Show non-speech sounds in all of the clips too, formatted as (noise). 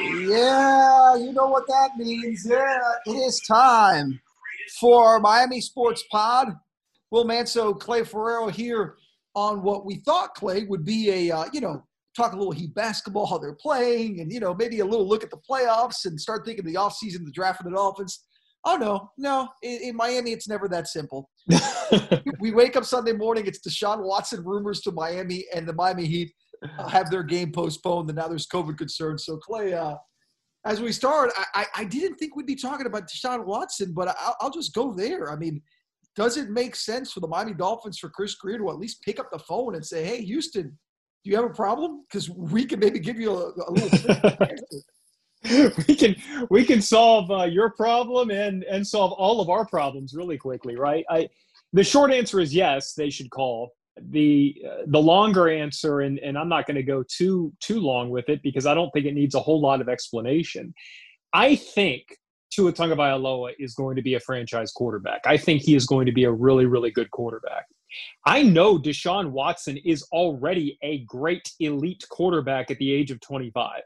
Yeah, you know what that means. Yeah, it is time for Miami Sports Pod. Will Manso, Clay Ferraro here on what we thought Clay would be a uh, you know talk a little Heat basketball, how they're playing, and you know maybe a little look at the playoffs and start thinking the offseason, the draft of the Dolphins. Oh no, no, in, in Miami it's never that simple. (laughs) we wake up Sunday morning, it's Deshaun Watson rumors to Miami, and the Miami Heat (laughs) have their game postponed, and now there's COVID concerns. So Clay, uh, as we start, I, I, didn't think we'd be talking about Deshaun Watson, but I'll, I'll, just go there. I mean, does it make sense for the Miami Dolphins for Chris Grier to at least pick up the phone and say, "Hey, Houston, do you have a problem? Because we can maybe give you a, a little." (laughs) we can we can solve uh, your problem and and solve all of our problems really quickly, right? I the short answer is yes, they should call the uh, the longer answer and and I'm not going to go too too long with it because I don't think it needs a whole lot of explanation. I think Tua Tagovailoa is going to be a franchise quarterback. I think he is going to be a really really good quarterback. I know Deshaun Watson is already a great elite quarterback at the age of 25.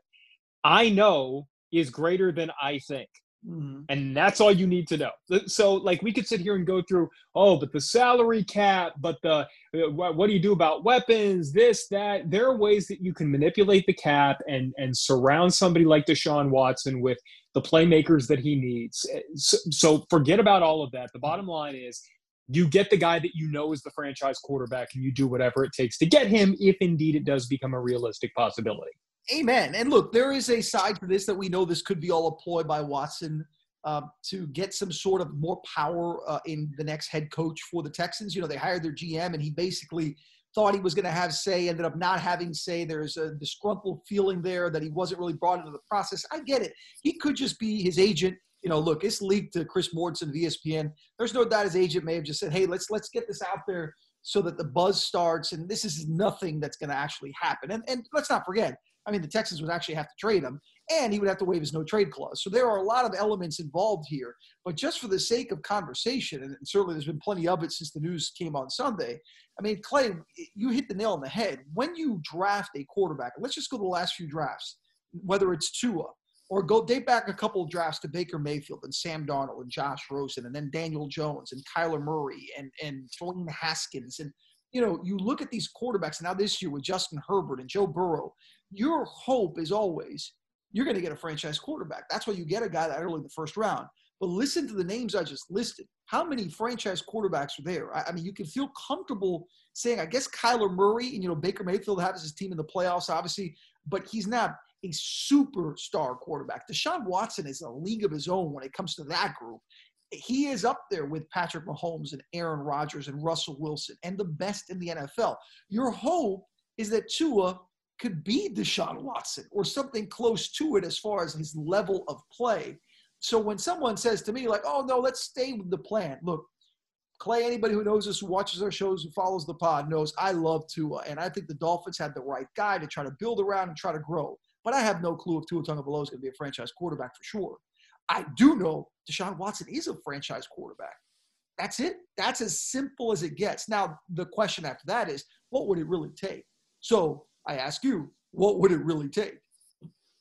I know is greater than I think. Mm-hmm. And that's all you need to know. So, like, we could sit here and go through, oh, but the salary cap, but the uh, what, do you do about weapons, this, that. There are ways that you can manipulate the cap and and surround somebody like Deshaun Watson with the playmakers that he needs. Eh, so, so forget about all of that. The bottom line is you get the guy that you know is the franchise quarterback and you do whatever it takes to get him if indeed it does become a realistic possibility. Amen. And look, there is a side to this that we know this could be all a ploy by Watson uh, to get some sort of more power uh, in the next head coach for the Texans. You know, they hired their GM, and he basically thought he was going to have say, ended up not having say. There's a disgruntled feeling there that he wasn't really brought into the process. I get it. He could just be his agent. You know, look, it's leaked to Chris Mortensen of ESPN. There's no doubt his agent may have just said, "Hey, let's let's get this out there." So that the buzz starts, and this is nothing that's going to actually happen. And, and let's not forget, I mean, the Texans would actually have to trade him, and he would have to waive his no trade clause. So there are a lot of elements involved here. But just for the sake of conversation, and certainly there's been plenty of it since the news came on Sunday. I mean, Clay, you hit the nail on the head. When you draft a quarterback, let's just go to the last few drafts, whether it's Tua or go date back a couple of drafts to Baker Mayfield and Sam Darnold and Josh Rosen and then Daniel Jones and Kyler Murray and and Dwayne Haskins and you know you look at these quarterbacks now this year with Justin Herbert and Joe Burrow your hope is always you're going to get a franchise quarterback. That's why you get a guy that early in the first round. But listen to the names I just listed. How many franchise quarterbacks are there? I, I mean, you can feel comfortable saying, I guess Kyler Murray and, you know, Baker Mayfield has his team in the playoffs, obviously, but he's not a superstar quarterback. Deshaun Watson is a league of his own when it comes to that group. He is up there with Patrick Mahomes and Aaron Rodgers and Russell Wilson and the best in the NFL. Your hope is that Tua could be Deshaun Watson or something close to it as far as his level of play. So when someone says to me, like, oh, no, let's stay with the plan, look, Clay, anybody who knows us, who watches our shows, who follows the pod, knows I love Tua. And I think the Dolphins had the right guy to try to build around and try to grow. But I have no clue if Tua Tagovailoa is going to be a franchise quarterback for sure. I do know Deshaun Watson is a franchise quarterback. That's it. That's as simple as it gets. Now, the question after that is, what would it really take? So I ask you, what would it really take?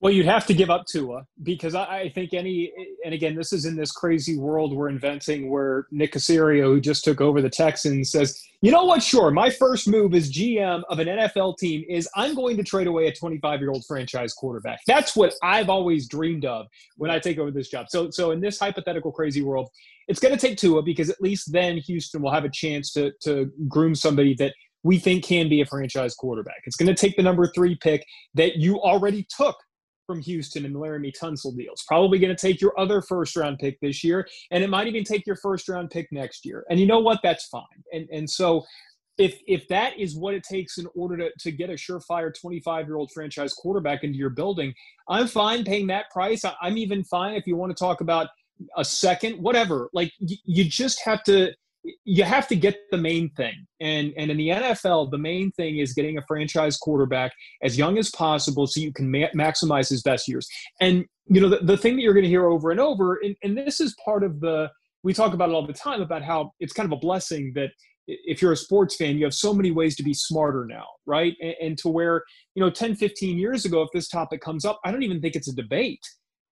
Well, you'd have to give up Tua because I, I, think any, and again, this is in this crazy world we're inventing where Nick Caserio, who just took over the Texans, says, you know what? Sure, my first move as GM of an NFL team is I'm going to trade away a 25 year old franchise quarterback. That's what I've always dreamed of when I take over this job. So, so in this hypothetical crazy world, it's going to take Tua because at least then Houston will have a chance to to groom somebody that we think can be a franchise quarterback. It's going to take the number three pick that you already took from Houston and Laremy Tunsil deal. It's probably going to take your other first round pick this year, and it might even take your first round pick next year. And you know what? That's fine. And and so if if that is what it takes in order to, to get a surefire 25 year old franchise quarterback into your building, I'm fine paying that price. I, I'm even fine if you want to talk about a second, whatever. Like y- you just have to you have to get the main thing. And and in the NFL, the main thing is getting a franchise quarterback as young as possible so you can ma- maximize his best years. And you know the, the thing that you're going to hear over and over, and, and this is part of the we talk about it all the time about how it's kind of a blessing that if you're a sports fan, you have so many ways to be smarter now, right? And, and, to where, you know, 10, 15 years ago, if this topic comes up, I don't even think it's a debate.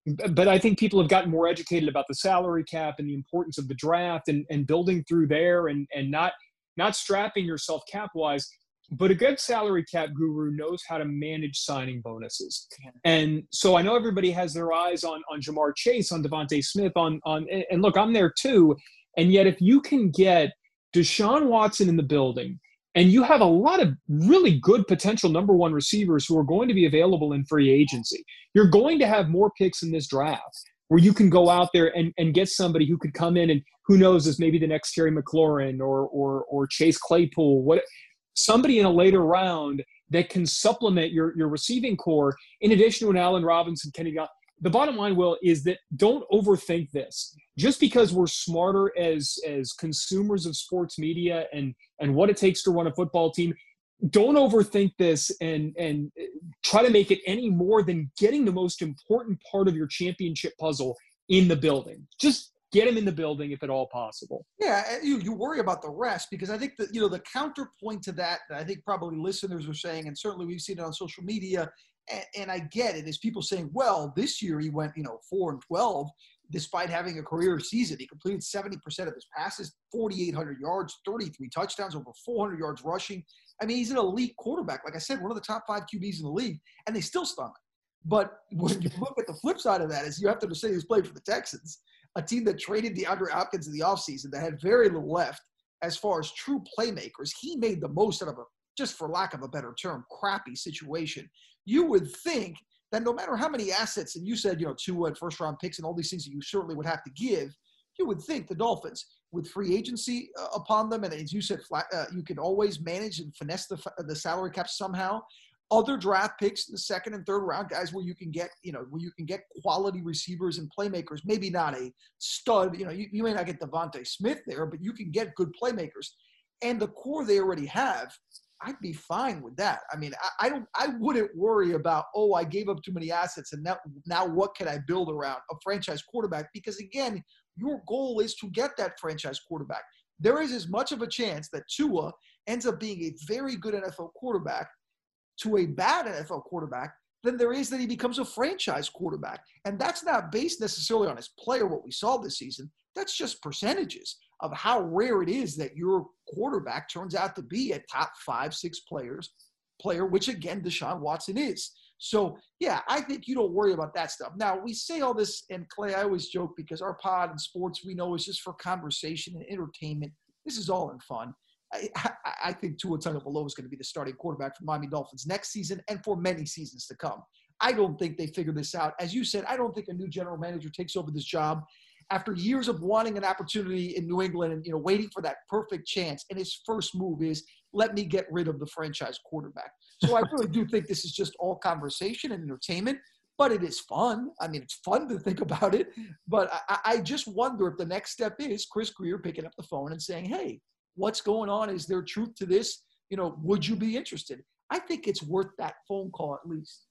But I think people have gotten more educated about the salary cap and the importance of the draft and, and building through there and, and not not strapping yourself cap wise. But a good salary cap guru knows how to manage signing bonuses. And so I know everybody has their eyes on on Ja'Marr Chase, on DeVonta Smith, on on and look, I'm there too. And yet if you can get Deshaun Watson in the building, and you have a lot of really good potential number one receivers who are going to be available in free agency. You're going to have more picks in this draft where you can go out there and, and get somebody who could come in and who knows is maybe the next Terry McLaurin or or or Chase Claypool, what somebody in a later round that can supplement your your receiving corps in addition to an Allen Robinson, Kenny the bottom line, Will, is that don't overthink this. Just because we're smarter as as consumers of sports media and and what it takes to run a football team, don't overthink this and and try to make it any more than getting the most important part of your championship puzzle in the building. Just get him in the building if at all possible. Yeah, you, you worry about the rest because I think that you know the counterpoint to that, that I think probably listeners are saying, and certainly we've seen it on social media, and, and I get it, is people saying, well, this year he went, you know, four and twelve despite having a career season. He completed 70% of his passes, 4,800 yards, 33 touchdowns, over 400 yards rushing. I mean, he's an elite quarterback. Like I said, one of the top five QBs in the league, and they still stunk. But (laughs) when you look at the flip side of that, is you have to say he's played for the Texans, a team that traded DeAndre Hopkins in the offseason that had very little left as far as true playmakers. He made the most out of a, just for lack of a better term, crappy situation you would think that no matter how many assets, and you said, you know, two and first round picks and all these things that you certainly would have to give, you would think the Dolphins, with free agency uh, upon them, and as you said, flat, uh, you can always manage and finesse the, the salary cap somehow. Other draft picks in the second and third round, guys, where you can get, you know, where you can get quality receivers and playmakers. Maybe not a stud, you know, you, you may not get DeVonta Smith there, but you can get good playmakers. And the core they already have I'd be fine with that. I mean, I, I, don't, I wouldn't worry about, oh, I gave up too many assets, and now, now what can I build around a franchise quarterback? Because again, your goal is to get that franchise quarterback. There is as much of a chance that Tua ends up being a very good NFL quarterback to a bad NFL quarterback than there is that he becomes a franchise quarterback. And that's not based necessarily on his player, what we saw this season. That's just percentages of how rare it is that your quarterback turns out to be a top five, six players player, which again Deshaun Watson is. So yeah, I think you don't worry about that stuff. Now we say all this, and Clay, I always joke because our pod and sports we know is just for conversation and entertainment. This is all in fun. I, I, think Tua Tagovailoa is going to be the starting quarterback for Miami Dolphins next season and for many seasons to come. I don't think they figure this out. As you said, I don't think a new general manager takes over this job after years of wanting an opportunity in New England and you know waiting for that perfect chance, and his first move is let me get rid of the franchise quarterback. So I really do think this is just all conversation and entertainment, but it is fun. I mean, it's fun to think about it. But I, I just wonder if the next step is Chris Grier picking up the phone and saying, "Hey, what's going on? Is there truth to this? You know, would you be interested?" I think it's worth that phone call at least.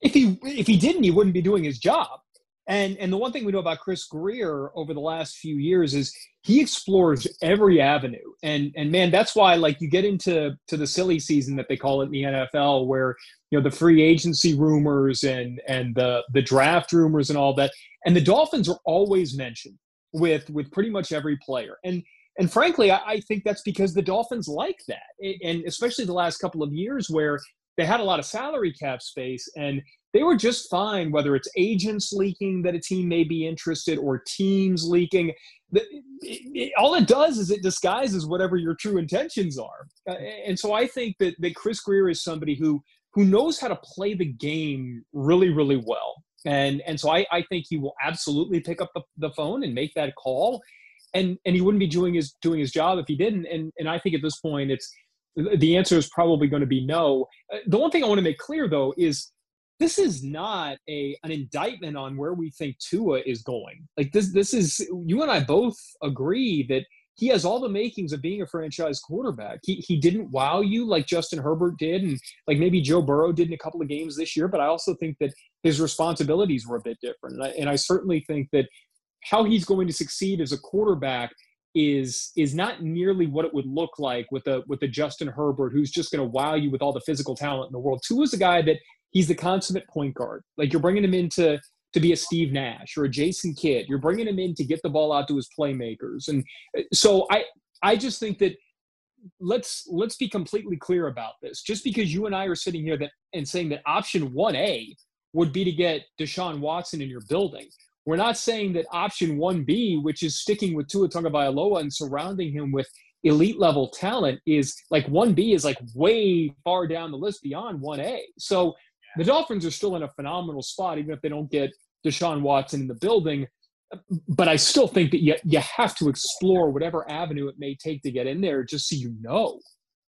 If he if he didn't, he wouldn't be doing his job. And and the one thing we know about Chris Grier over the last few years is he explores every avenue. And and man, that's why like you get into to the silly season that they call it in the NFL, where you know the free agency rumors and and the the draft rumors and all that. And the Dolphins are always mentioned with with pretty much every player. And and frankly, I, I think that's because the Dolphins like that, and especially the last couple of years where they had a lot of salary cap space and they were just fine whether it's agents leaking that a team may be interested or teams leaking. All it does is it disguises whatever your true intentions are. Uh, and so i think that, that chris grier is somebody who who knows how to play the game really really well. And and so i, I think he will absolutely pick up the, the phone and make that call. And and he wouldn't be doing his doing his job if he didn't. And and i think at this point it's the answer is probably going to be no uh, the one thing i want to make clear though is this is not a an indictment on where we think Tua is going. Like this this is you and I both agree that he has all the makings of being a franchise quarterback. He he didn't wow you like Justin Herbert did and like maybe Joe Burrow did in a couple of games this year, but I also think that his responsibilities were a bit different. And I, and I certainly think that how he's going to succeed as a quarterback is is not nearly what it would look like with a with a Justin Herbert who's just going to wow you with all the physical talent in the world. Tua is a guy that he's the consummate point guard. Like you're bringing him into to be a Steve Nash or a Jason Kidd. You're bringing him in to get the ball out to his playmakers. And uh, so I I just think that let's let's be completely clear about this. Just because you and I are sitting here that and saying that option 1A would be to get Deshaun Watson in your building. We're not saying that option 1B, which is sticking with Tua Tagovailoa and surrounding him with elite level talent is like 1B is like way far down the list beyond 1A. So the Dolphins are still in a phenomenal spot even if they don't get Deshaun Watson in the building but I still think that you, you have to explore whatever avenue it may take to get in there just so you know.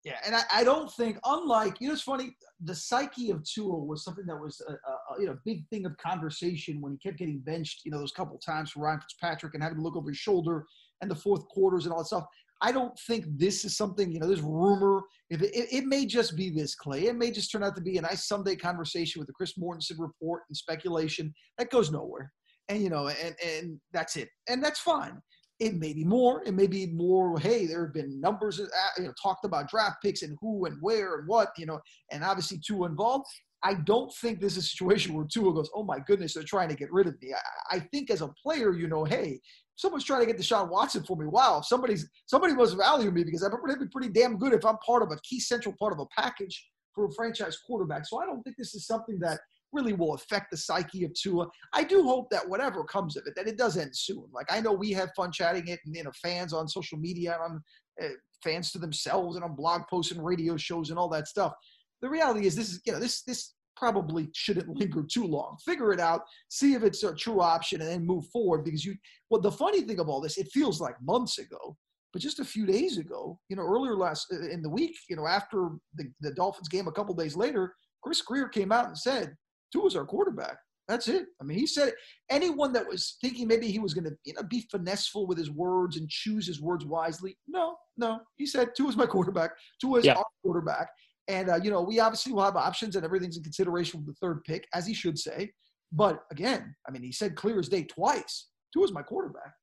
Yeah, and I, I don't think, unlike, you know, it's funny, the psyche of Tua was something that was a, a, you know big thing of conversation when he kept getting benched, you know, those couple times for Ryan Fitzpatrick and having to look over his shoulder and the fourth quarters and all that stuff. I don't think this is something, you know, this rumor. If it, it, it, may just be this, Clay. It may just turn out to be a nice Sunday conversation with the Chris Mortensen report and speculation that goes nowhere and you know, and and that's it, and that's fine. It may be more. It may be more. Hey, there have been numbers, uh, you know, talked about draft picks and who and where and what, you know, and obviously Tua involved. I don't think this is a situation where Tua goes, "Oh my goodness, they're trying to get rid of me." I, I think as a player, you know, hey, someone's trying to get Deshaun Watson for me. Wow, somebody's somebody must value me because I'm pretty, pretty damn good if I'm part of a key central part of a package for a franchise quarterback. So I don't think this is something that really will affect the psyche of Tua. I do hope that whatever comes of it, that it does end soon. Like I know we have fun chatting it, and you know, fans on social media, and on uh, fans to themselves, and on blog posts and radio shows and all that stuff. The reality is, this is you know, this this probably shouldn't (laughs) linger too long. Figure it out, see if it's a true option, and then move forward. Because you, well, the funny thing of all this, it feels like months ago. But just a few days ago, you know, earlier last uh, in the week, you know, after the, the Dolphins game, a couple days later, Chris Grier came out and said, Tua's our quarterback. That's it. I mean, he said anyone that was thinking maybe he was going to you know be finesseful with his words and choose his words wisely. No, no. He said Tua's my (laughs) quarterback. Tua's yeah. our quarterback. And uh, you know, we obviously will have options and everything's in consideration with the third pick, as he should say. But again, I mean, he said clear as day twice. Tua's my quarterback.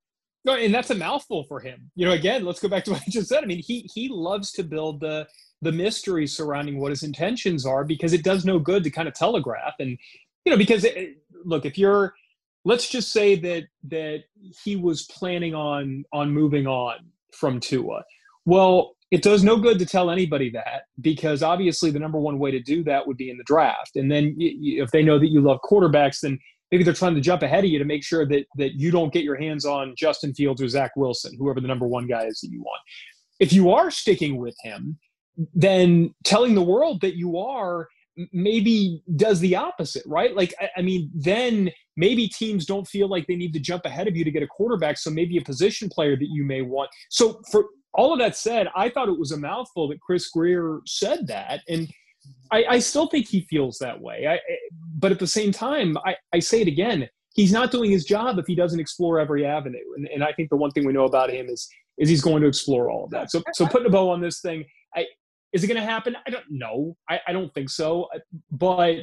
No, and that's a mouthful for him. You know, again, let's go back to (laughs) what I just said. I mean, he he loves to build the the mystery surrounding what his intentions are because it does no good to kind of telegraph. And you know because it, look if you're let's just say that that he was planning on on moving on from Tua. Well it does no good to tell anybody that because obviously the number one way to do that would be in the draft. And then if they know that you love quarterbacks then maybe they're trying to jump ahead of you to make sure that that you don't get your hands on Justin Fields or Zach Wilson whoever the number one guy is that you want. If you are sticking with him then telling the world that you are maybe does the opposite, right? Like, I, I, mean, then maybe teams don't feel like they need to jump ahead of you to get a quarterback. So maybe a position player that you may want. So, for all of that said, I thought it was a mouthful that Chris Grier said that. And I, I still think he feels that way. I, but at the same time, I, I say it again. He's not doing his job if he doesn't explore every avenue. And, and I think the one thing we know about him is is he's going to explore all of that. So, so putting a bow on this thing, I, is it going to happen? I don't know. I, I don't think so. But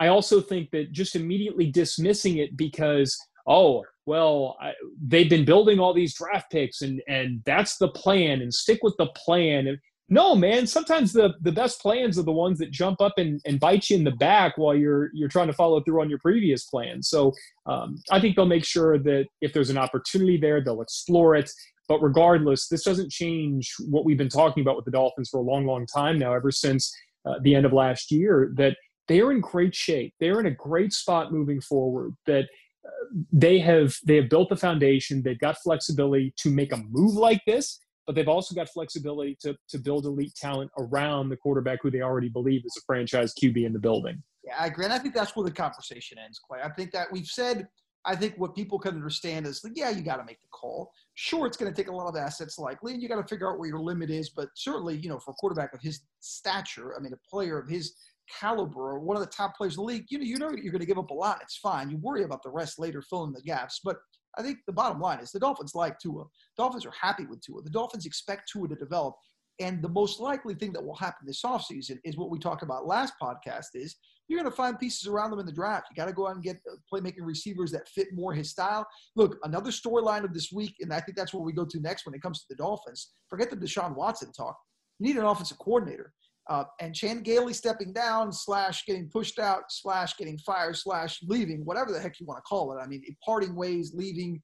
I also think that just immediately dismissing it because, oh, well, I, they've been building all these draft picks and, and that's the plan and stick with the plan. And no, man, sometimes the, the best plans are the ones that jump up and, and bite you in the back while you're, you're trying to follow through on your previous plan. So um, I think they'll make sure that if there's an opportunity there, they'll explore it. But regardless, this doesn't change what we've been talking about with the Dolphins for a long, long time now, ever since uh, the end of last year, that they are in great shape. They're in a great spot moving forward. That uh, they have they have built the foundation. They've got flexibility to make a move like this, but they've also got flexibility to to build elite talent around the quarterback who they already believe is a franchise QB in the building. Yeah, I agree. And I think that's where the conversation ends, Clay. I think that we've said I think what people can understand is, like, yeah, you got to make the call. Sure, it's going to take a lot of assets likely, and you got to figure out where your limit is. But certainly, you know, for a quarterback of his stature, I mean, a player of his caliber, or one of the top players in the league, you know, you know you're going to give up a lot. It's fine. You worry about the rest later, filling the gaps. But I think the bottom line is the Dolphins like Tua. Dolphins are happy with Tua. The Dolphins expect Tua to develop. And the most likely thing that will happen this offseason is what we talked about last podcast is you're going to find pieces around them in the draft. You got to go out and get playmaking receivers that fit more his style. Look, another storyline of this week, and I think that's where we go to next when it comes to the Dolphins. Forget the Deshaun Watson talk. You need an offensive coordinator. Uh, and Chan Gailey stepping down, slash getting pushed out, slash getting fired, slash leaving, whatever the heck you want to call it. I mean, parting ways, leaving,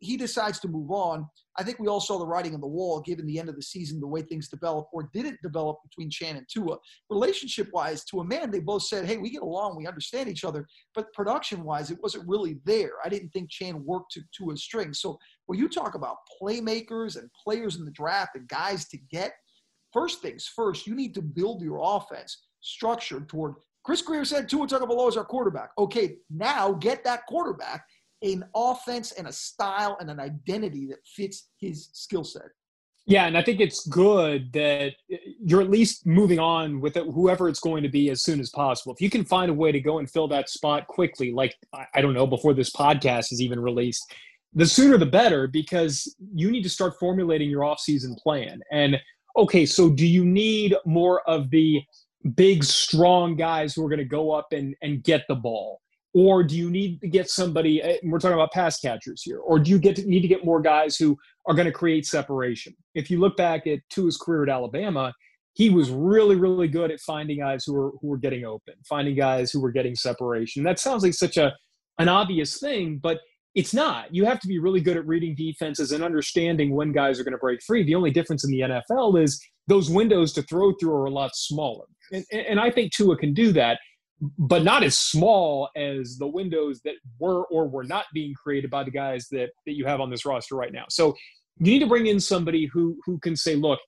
he decides to move on. I think we all saw the writing on the wall given the end of the season, the way things developed or didn't develop between Chan and Tua. Relationship wise, to a man, they both said, hey, we get along, we understand each other. But production wise, it wasn't really there. I didn't think Chan worked to, a string. So when you talk about playmakers and players in the draft and guys to get, first things first, you need to build your offense structured toward Chris Grier said Tua Tagovailoa is our quarterback. Okay, now get that quarterback an offense and a style and an identity that fits his skill set. Yeah, and I think it's good that you're at least moving on with it, whoever it's going to be as soon as possible. If you can find a way to go and fill that spot quickly, like I don't know, before this podcast is even released, the sooner the better because you need to start formulating your offseason plan. And okay, so do you need more of the big, strong guys who are going to go up and, and get the ball? Or do you need to get somebody eh, we're talking about pass catchers here or do you get to, need to get more guys who are going to create separation? If you look back at Tua's career at Alabama he was really really good at finding guys who were who were getting open finding guys who were getting separation. That sounds like such a an obvious thing but it's not. You have to be really good at reading defenses and understanding when guys are going to break free. The only difference in the NFL is those windows to throw through are a lot smaller. And, and I think Tua can do that but not as small as the windows that were or were not being created by the guys that that you have on this roster right now. So you need to bring in somebody who who can say, look,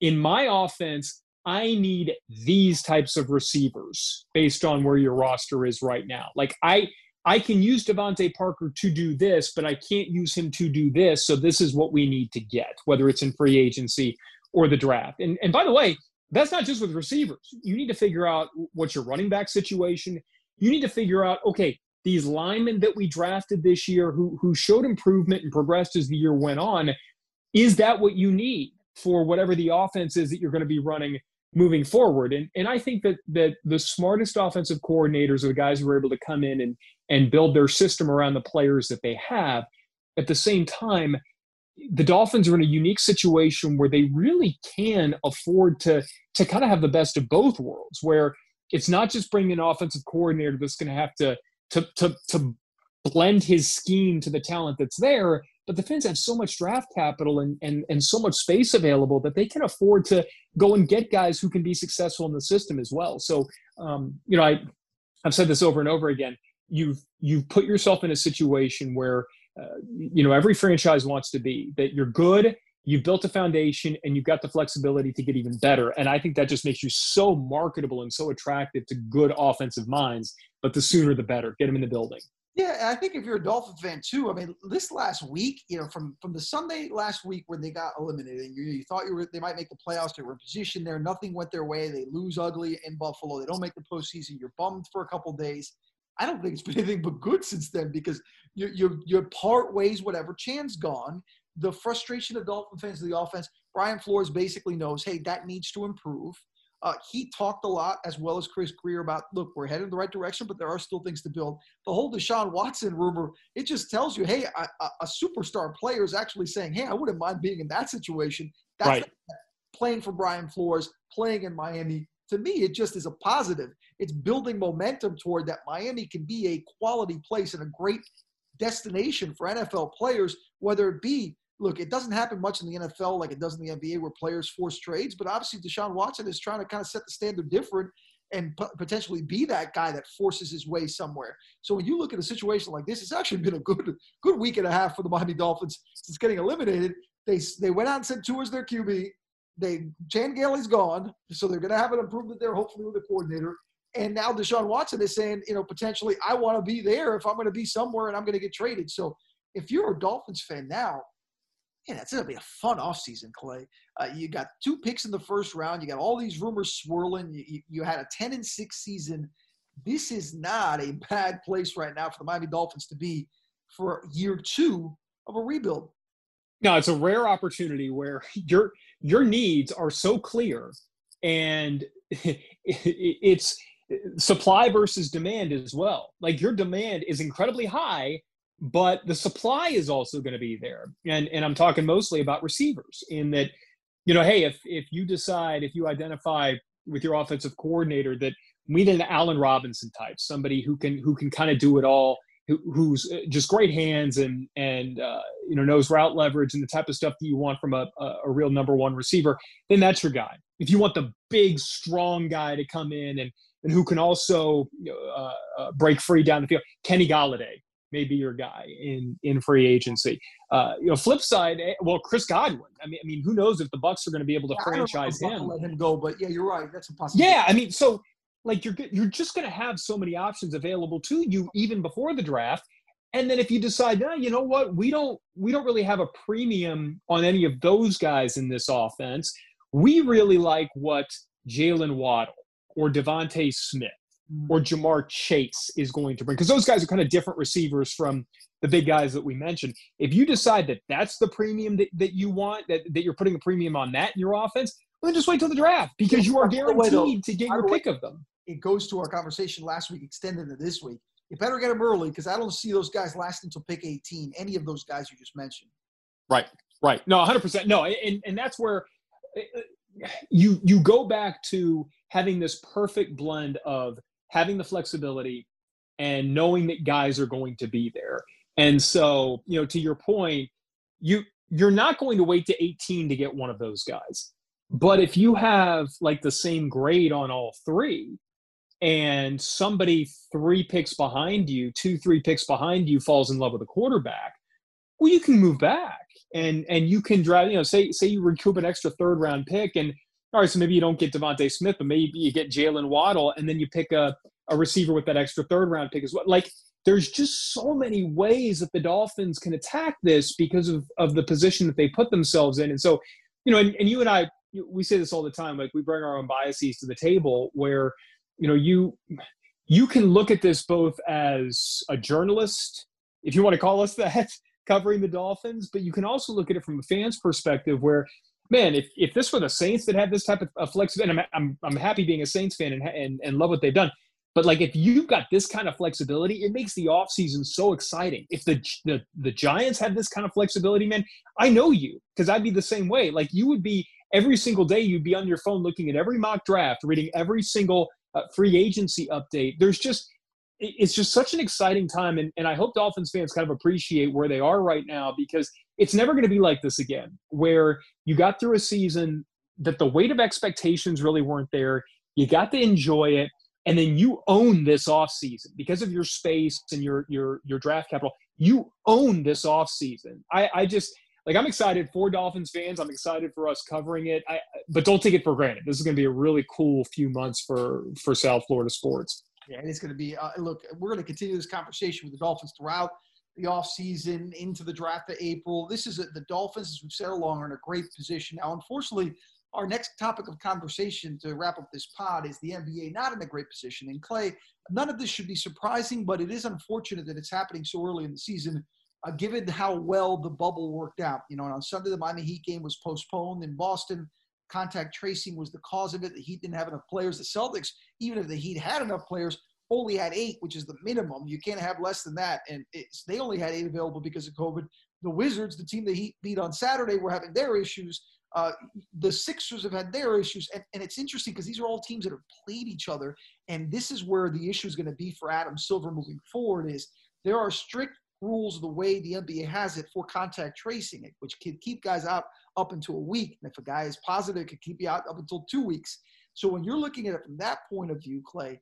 in my offense, I need these types of receivers based on where your roster is right now. Like I I can use DeVante Parker to do this, but I can't use him to do this. So this is what we need to get, whether it's in free agency or the draft. And and by the way, that's not just with receivers. You need to figure out what's your running back situation. You need to figure out, okay, these linemen that we drafted this year who, who showed improvement and progressed as the year went on, is that what you need for whatever the offense is that you're going to be running moving forward? And, and I think that, that the smartest offensive coordinators are the guys who are able to come in and, and build their system around the players that they have. At the same time, the Dolphins are in a unique situation where they really can afford to to kind of have the best of both worlds, where it's not just bringing an offensive coordinator that's going to have to to to to blend his scheme to the talent that's there, but the Fins have so much draft capital and, and, and so much space available that they can afford to go and get guys who can be successful in the system as well. So, um, you know, I, I've said this over and over again. You've you've put yourself in a situation where uh, you know every franchise wants to be that you're good you've built a foundation and you've got the flexibility to get even better and i think that just makes you so marketable and so attractive to good offensive minds but the sooner the better get them in the building yeah, I think if you're a Dolphin fan too, I mean, this last week, you know, from from the Sunday last week when they got eliminated, you, you thought you were they might make the playoffs. They were in position there. Nothing went their way. They lose ugly in Buffalo. They don't make the postseason. You're bummed for a couple days. I don't think it's been (laughs) anything but good since then because you you you part ways. Whatever, Chan's gone. The frustration of Dolphin fans of the offense. Brian Flores basically knows, hey, that needs to improve. Uh, he talked a lot, as well as Chris Grier, about look, we're headed in the right direction, but there are still things to build. The whole Deshaun Watson rumor, it just tells you, hey, a, a superstar player is actually saying, hey, I wouldn't mind being in that situation. That's right. playing for Brian Flores, playing in Miami. To me, it just is a positive it's building momentum toward that Miami can be a quality place and a great destination for NFL players, whether it be look, it doesn't happen much in the NFL like it does in the NBA where players force trades, but obviously Deshaun Watson is trying to kind of set the standard different and potentially be that guy that forces his way somewhere. So when you look at a situation like this, it's actually been a good good week and a half for the Miami Dolphins since getting eliminated. They they went out and sent Tua as their QB. They Chan Gailey's gone, so they're going to have an improvement there, hopefully with a coordinator. And now Deshaun Watson is saying, you know, potentially, I want to be there if I'm going to be somewhere and I'm going to get traded. So if you're a Dolphins fan now, yeah, that's going to be a fun offseason, Clay. Uh, you got two picks in the first round. You got all these rumors swirling. You, you, you, had a 10 and 6 season. This is not a bad place right now for the Miami Dolphins to be for year two of a rebuild. No, it's a rare opportunity where (laughs) your your needs are so clear, and (laughs) it's supply versus demand as well. Like your demand is incredibly high, but the supply is also going to be there. And and I'm talking mostly about receivers in that, you know, hey, if if you decide if you identify with your offensive coordinator that we need an Allen Robinson type, somebody who can who can kind of do it all, who, who's uh, just great hands and and uh, you know knows route leverage and the type of stuff that you want from a, a, a real number one receiver, then that's your guy. If you want the big strong guy to come in and and who can also you know, uh, uh, break free down the field, Kenny Golladay may be your guy in in free agency. Uh, you know, flip side, eh, well, Chris Godwin. I mean, I mean, who knows if the Bucs are going to be able to yeah, franchise him? Let him go, but yeah, you're right. That's a possibility. Yeah, I mean, so like you're you're just going to have so many options available to you even before the draft. And then if you decide, no, you know what, we don't we don't really have a premium on any of those guys in this offense. We really like what Jaylen Waddle or DeVonta Smith mm. or Ja'Marr Chase is going to bring because those guys are kind of different receivers from the big guys that we mentioned. If you decide that that's the premium that, that you want, that, that you're putting a premium on that in your offense, well, then just wait till the draft because you are guaranteed to get your pick of them. It goes to our conversation last week, extended to this week. You better get them early because I don't see those guys lasting until pick 18, any of those guys you just mentioned. Right, right. No, 100%. No, and, and that's where uh, you you go back to having this perfect blend of having the flexibility and knowing that guys are going to be there. And so, you know, to your point, you you're not going to wait to 18 to get one of those guys. But if you have like the same grade on all three and somebody three picks behind you, two, three picks behind you falls in love with a quarterback, well, you can move back and and you can drive, you know, say say you recoup an extra third round pick and all right, so maybe you don't get DeVonta Smith, but maybe you get Jaylen Waddle, and then you pick a, a receiver with that extra third round pick as well. Like there's just so many ways that the Dolphins can attack this because of, of the position that they put themselves in. And so, you know, and, and you and I, we say this all the time, like we bring our own biases to the table where, you know, you, you can look at this both as a journalist, if you want to call us (laughs) that, covering the Dolphins, but you can also look at it from a fan's perspective where man, if, if this were the Saints that had this type of, of flexibility, I'm, I'm, I'm happy being a Saints fan and, and, and love what they've done. But like, if you've got this kind of flexibility, it makes the offseason so exciting. If the, the the Giants had this kind of flexibility, man, I know you because I'd be the same way. Like, you would be every single day, you'd be on your phone looking at every mock draft, reading every single uh, free agency update. There's just it's just such an exciting time, and, and I hope Dolphins fans kind of appreciate where they are right now because it's never going to be like this again, where you got through a season that the weight of expectations really weren't there. You got to enjoy it, and then you own this off season because of your space and your your your draft capital. You own this off season. I, I just like I'm excited for Dolphins fans. I'm excited for us covering it. I, but don't take it for granted. This is going to be a really cool few months for for South Florida sports. Yeah, it's going to be. Uh, look, we're going to continue this conversation with the Dolphins throughout the offseason into the draft of April. This is a, the Dolphins, as we've said along, are in a great position. Now, unfortunately, our next topic of conversation to wrap up this pod is the NBA not in a great position. And Clay, none of this should be surprising, but it is unfortunate that it's happening so early in the season, uh, given how well the bubble worked out. You know, on Sunday, the Miami Heat game was postponed in Boston. Contact tracing was the cause of it. The Heat didn't have enough players. The Celtics, even if the Heat had enough players, only had eight, which is the minimum. You can't have less than that. And they only had eight available because of COVID. The Wizards, the team the Heat beat on Saturday, were having their issues. Uh, the Sixers have had their issues. And, and it's interesting because these are all teams that have played each other. And this is where the issue is going to be for Adam Silver moving forward is there are strict rules the way the NBA has it for contact tracing it, which can keep guys out up until a week. And if a guy is positive, it can keep you out up until two weeks. So when you're looking at it from that point of view, Clay,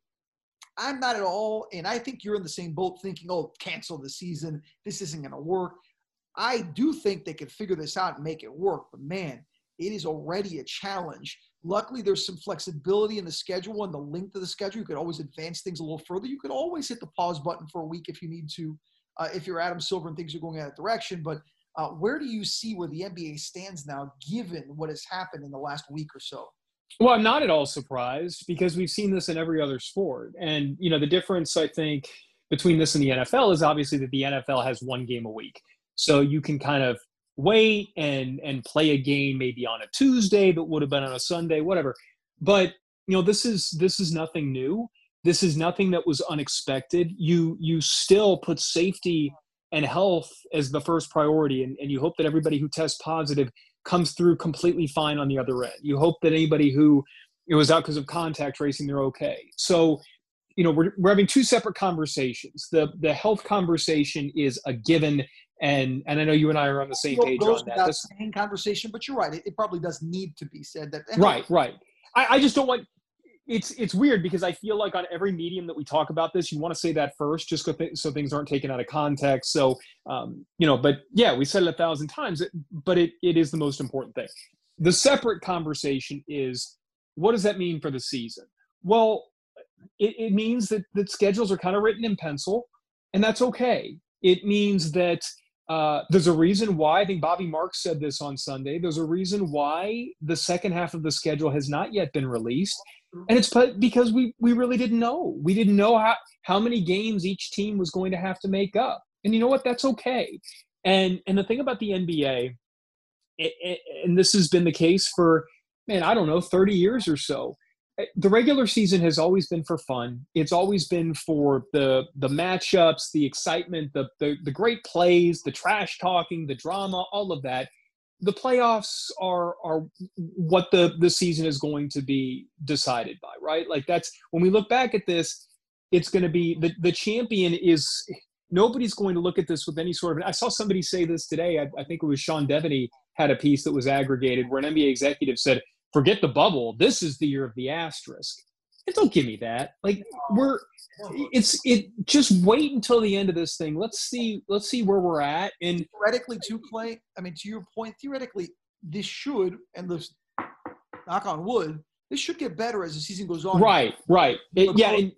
I'm not at all, and I think you're in the same boat thinking, oh, cancel the season. This isn't going to work. I do think they can figure this out and make it work, but man, it is already a challenge. Luckily, there's some flexibility in the schedule and the length of the schedule. You could always advance things a little further. You could always hit the pause button for a week if you need to, uh, if you're Adam Silver and things are going in that direction. But uh, where do you see where the NBA stands now, given what has happened in the last week or so? Well, I'm not at all surprised because we've seen this in every other sport. And, you know, the difference, I think, between this and the NFL is obviously that the NFL has one game a week. So you can kind of wait and and play a game maybe on a Tuesday that would have been on a Sunday, whatever. But you know, this is this is nothing new. This is nothing that was unexpected. You you still put safety and health as the first priority, and, and you hope that everybody who tests positive comes through completely fine on the other end. You hope that anybody who it was out because of contact tracing, they're okay. So, you know, we're, we're having two separate conversations. The the health conversation is a given and and I know you and I are on the same page on that. This same conversation, but you're right. It, it, probably does need to be said. That right, right. I, I just don't want. It's it's weird because I feel like on every medium that we talk about this, you want to say that first, just so things aren't taken out of context. So, um, you know, but yeah, we said it a thousand times, but it, it is the most important thing. The separate conversation is what does that mean for the season? Well, it, it means that that schedules are kind of written in pencil, and that's okay. It means that uh, there's a reason why I think Bobby Marks said this on Sunday. There's a reason why the second half of the schedule has not yet been released, and it's because we we really didn't know. We didn't know how how many games each team was going to have to make up. And you know what? That's okay. And and the thing about the NBA, it, it, and this has been the case for man, I don't know, 30 years or so eh, the regular season has always been for fun. It's always been for the the matchups, the excitement, the, the the great plays, the trash talking, the drama, all of that. The playoffs are are what the the season is going to be decided by, right? Like that's when we look back at this, it's going to be the the champion is nobody's going to look at this with any sort of. I saw somebody say this today. I, I think it was Sean Deveney had a piece that was aggregated where an NBA executive said forget the bubble. This is the year of the asterisk. Don't give me that. Like we're it's it just wait until the end of this thing. Let's see let's see where we're at. And theoretically to play, I mean to your point, theoretically, this should and this knock on wood, this should get better as the season goes on. Right, right. It, yeah, and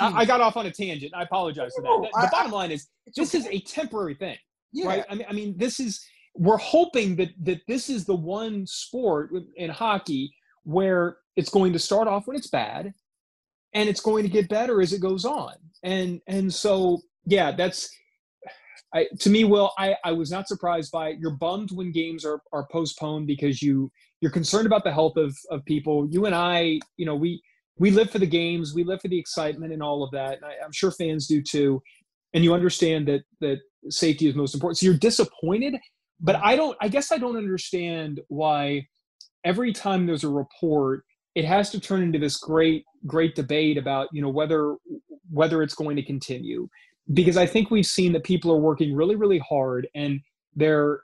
I, I, got off on a tangent. I apologize for that. The, the I, bottom line is this okay. is a temporary thing. Yeah. Right. I mean, I mean, this is we're hoping that that this is the one sport in hockey where it's going to start off when it's bad and it's going to get better as it goes on and and so yeah that's I, to me will I, I was not surprised by it. you're bummed when games are, are postponed because you you're concerned about the health of, of people you and i you know we we live for the games we live for the excitement and all of that and I, i'm sure fans do too and you understand that that safety is most important so you're disappointed but I don't. I guess I don't understand why every time there's a report, it has to turn into this great, great debate about you know whether whether it's going to continue. Because I think we've seen that people are working really, really hard, and they're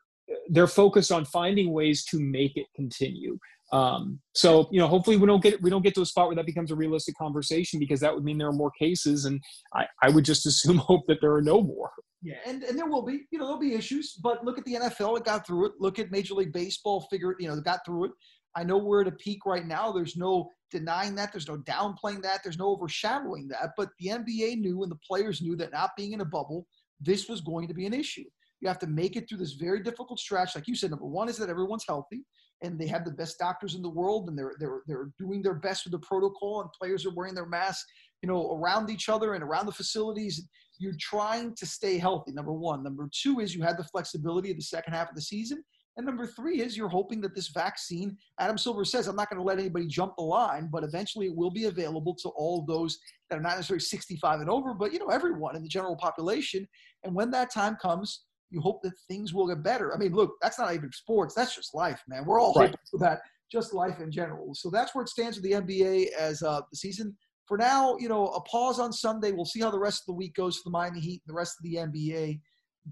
they're focused on finding ways to make it continue. Um, so you know, hopefully we don't get we don't get to a spot where that becomes a realistic conversation because that would mean there are more cases, and I, I would just (laughs) assume hope that there are no more. Yeah, and, and there will be, you know, there'll be issues, but look at the NFL, it got through it. Look at Major League Baseball, figure, you know, got through it. I know we're at a peak right now. There's no denying that. There's no downplaying that. There's no overshadowing that. But the NBA knew and the players knew that not being in a bubble, this was going to be an issue. You have to make it through this very difficult stretch. Like you said, number one is that everyone's healthy and they have the best doctors in the world and they're they're they're doing their best with the protocol and players are wearing their masks, you know, around each other and around the facilities you're trying to stay healthy, number one. Number two is you had the flexibility of the second half of the season. And number three is you're hoping that this vaccine, Adam Silver says, I'm not going to let anybody jump the line, but eventually it will be available to all those that are not necessarily 65 and over, but you know, everyone in the general population. And when that time comes, you hope that things will get better. I mean, look, that's not even sports, that's just life, man. We're all right. hoping for that, just life in general. So that's where it stands with the NBA as uh, the season for now, you know, a pause on Sunday. We'll see how the rest of the week goes for the Miami Heat and the rest of the NBA.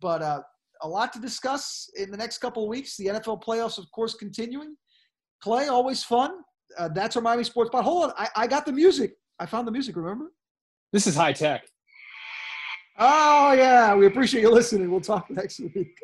But uh, a lot to discuss in the next couple of weeks. The NFL playoffs, of course, continuing. Clay, always fun. Uh, that's our Miami Sports Pod. Hold on, I, I got the music. I found the music. Remember? This is high tech. Oh yeah, we appreciate you listening. We'll talk next week.